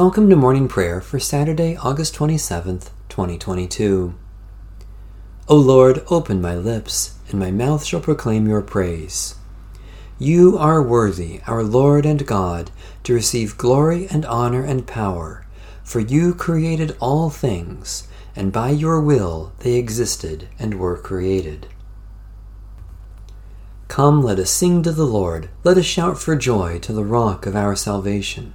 Welcome to morning prayer for Saturday, August 27th, 2022. O Lord, open my lips, and my mouth shall proclaim your praise. You are worthy, our Lord and God, to receive glory and honor and power, for you created all things, and by your will they existed and were created. Come, let us sing to the Lord, let us shout for joy to the rock of our salvation.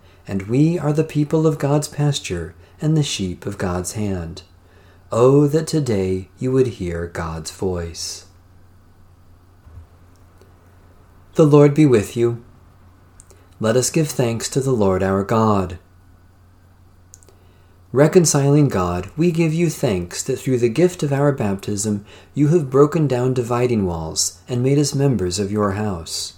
and we are the people of God's pasture and the sheep of God's hand. Oh, that today you would hear God's voice. The Lord be with you. Let us give thanks to the Lord our God. Reconciling God, we give you thanks that through the gift of our baptism you have broken down dividing walls and made us members of your house.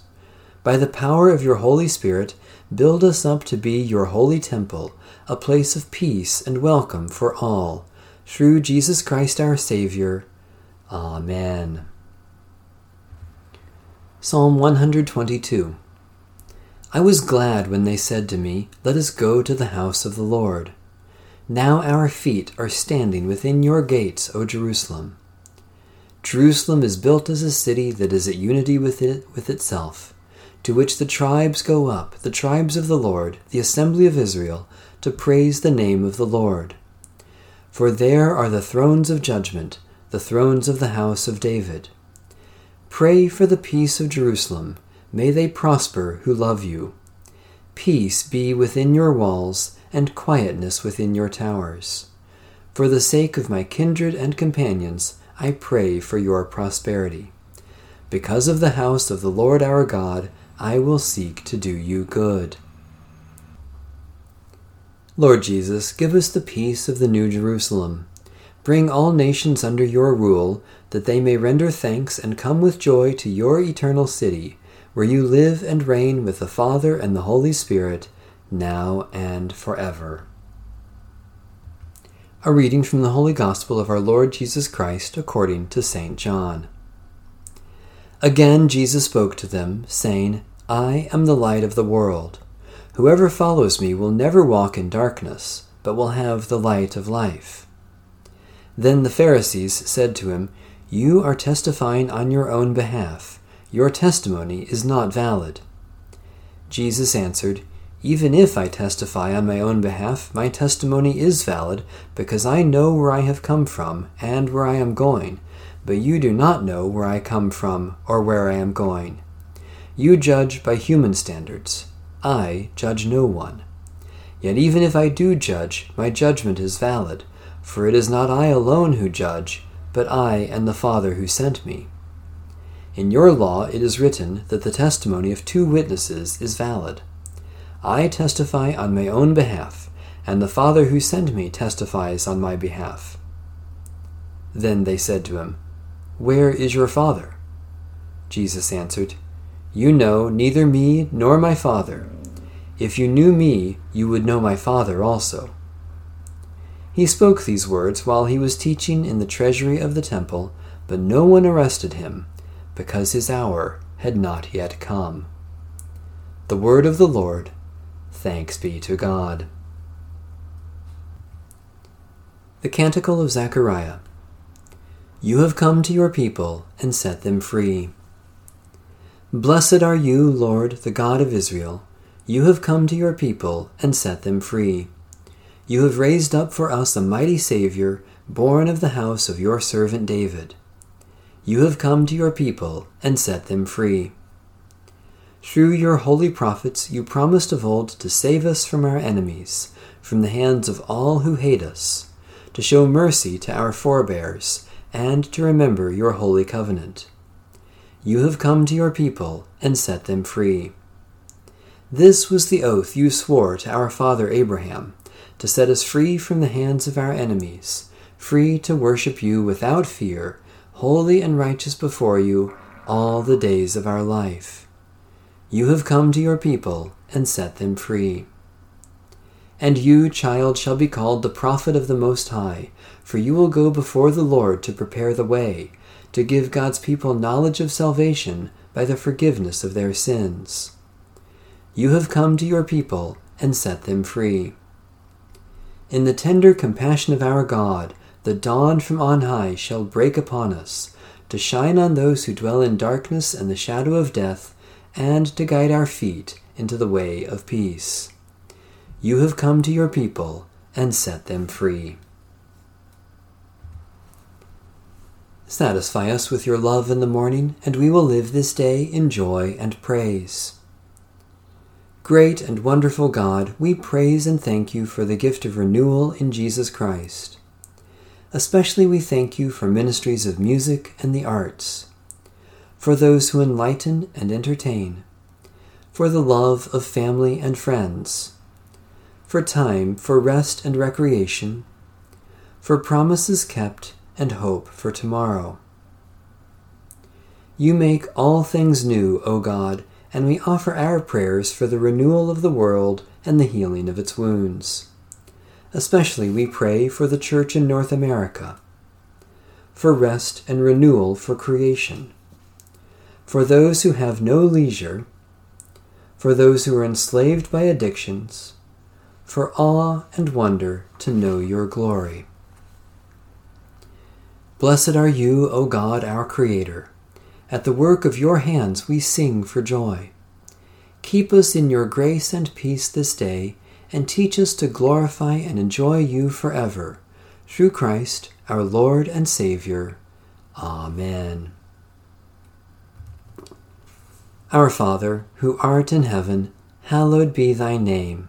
By the power of your Holy Spirit, build us up to be your holy temple, a place of peace and welcome for all. Through Jesus Christ our Savior. Amen. Psalm 122 I was glad when they said to me, Let us go to the house of the Lord. Now our feet are standing within your gates, O Jerusalem. Jerusalem is built as a city that is at unity with it with itself to which the tribes go up, the tribes of the Lord, the assembly of Israel, to praise the name of the Lord. For there are the thrones of judgment, the thrones of the house of David. Pray for the peace of Jerusalem. May they prosper who love you. Peace be within your walls, and quietness within your towers. For the sake of my kindred and companions, I pray for your prosperity. Because of the house of the Lord our God, I will seek to do you good. Lord Jesus, give us the peace of the New Jerusalem. Bring all nations under your rule, that they may render thanks and come with joy to your eternal city, where you live and reign with the Father and the Holy Spirit, now and forever. A reading from the Holy Gospel of our Lord Jesus Christ according to St. John. Again Jesus spoke to them, saying, I am the light of the world. Whoever follows me will never walk in darkness, but will have the light of life. Then the Pharisees said to him, You are testifying on your own behalf. Your testimony is not valid. Jesus answered, Even if I testify on my own behalf, my testimony is valid, because I know where I have come from and where I am going but you do not know where I come from or where I am going. You judge by human standards. I judge no one. Yet even if I do judge, my judgment is valid, for it is not I alone who judge, but I and the Father who sent me. In your law it is written that the testimony of two witnesses is valid. I testify on my own behalf, and the Father who sent me testifies on my behalf. Then they said to him, where is your Father? Jesus answered, You know neither me nor my Father. If you knew me, you would know my Father also. He spoke these words while he was teaching in the treasury of the temple, but no one arrested him, because his hour had not yet come. The word of the Lord. Thanks be to God. The Canticle of Zechariah. You have come to your people and set them free. Blessed are you, Lord, the God of Israel. You have come to your people and set them free. You have raised up for us a mighty Saviour, born of the house of your servant David. You have come to your people and set them free. Through your holy prophets, you promised of old to save us from our enemies, from the hands of all who hate us, to show mercy to our forebears and to remember your holy covenant. You have come to your people and set them free. This was the oath you swore to our father Abraham, to set us free from the hands of our enemies, free to worship you without fear, holy and righteous before you all the days of our life. You have come to your people and set them free. And you, child, shall be called the prophet of the Most High, for you will go before the Lord to prepare the way, to give God's people knowledge of salvation by the forgiveness of their sins. You have come to your people and set them free. In the tender compassion of our God, the dawn from on high shall break upon us, to shine on those who dwell in darkness and the shadow of death, and to guide our feet into the way of peace. You have come to your people and set them free. Satisfy us with your love in the morning, and we will live this day in joy and praise. Great and wonderful God, we praise and thank you for the gift of renewal in Jesus Christ. Especially we thank you for ministries of music and the arts, for those who enlighten and entertain, for the love of family and friends for time for rest and recreation, for promises kept and hope for tomorrow. You make all things new, O God, and we offer our prayers for the renewal of the world and the healing of its wounds. Especially we pray for the Church in North America, for rest and renewal for creation, for those who have no leisure, for those who are enslaved by addictions, for awe and wonder to know your glory. Blessed are you, O God, our Creator. At the work of your hands we sing for joy. Keep us in your grace and peace this day, and teach us to glorify and enjoy you forever. Through Christ, our Lord and Savior. Amen. Our Father, who art in heaven, hallowed be thy name.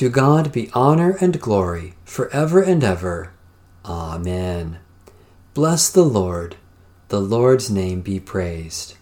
To God be honor and glory for ever and ever. Amen. Bless the Lord. The Lord's name be praised.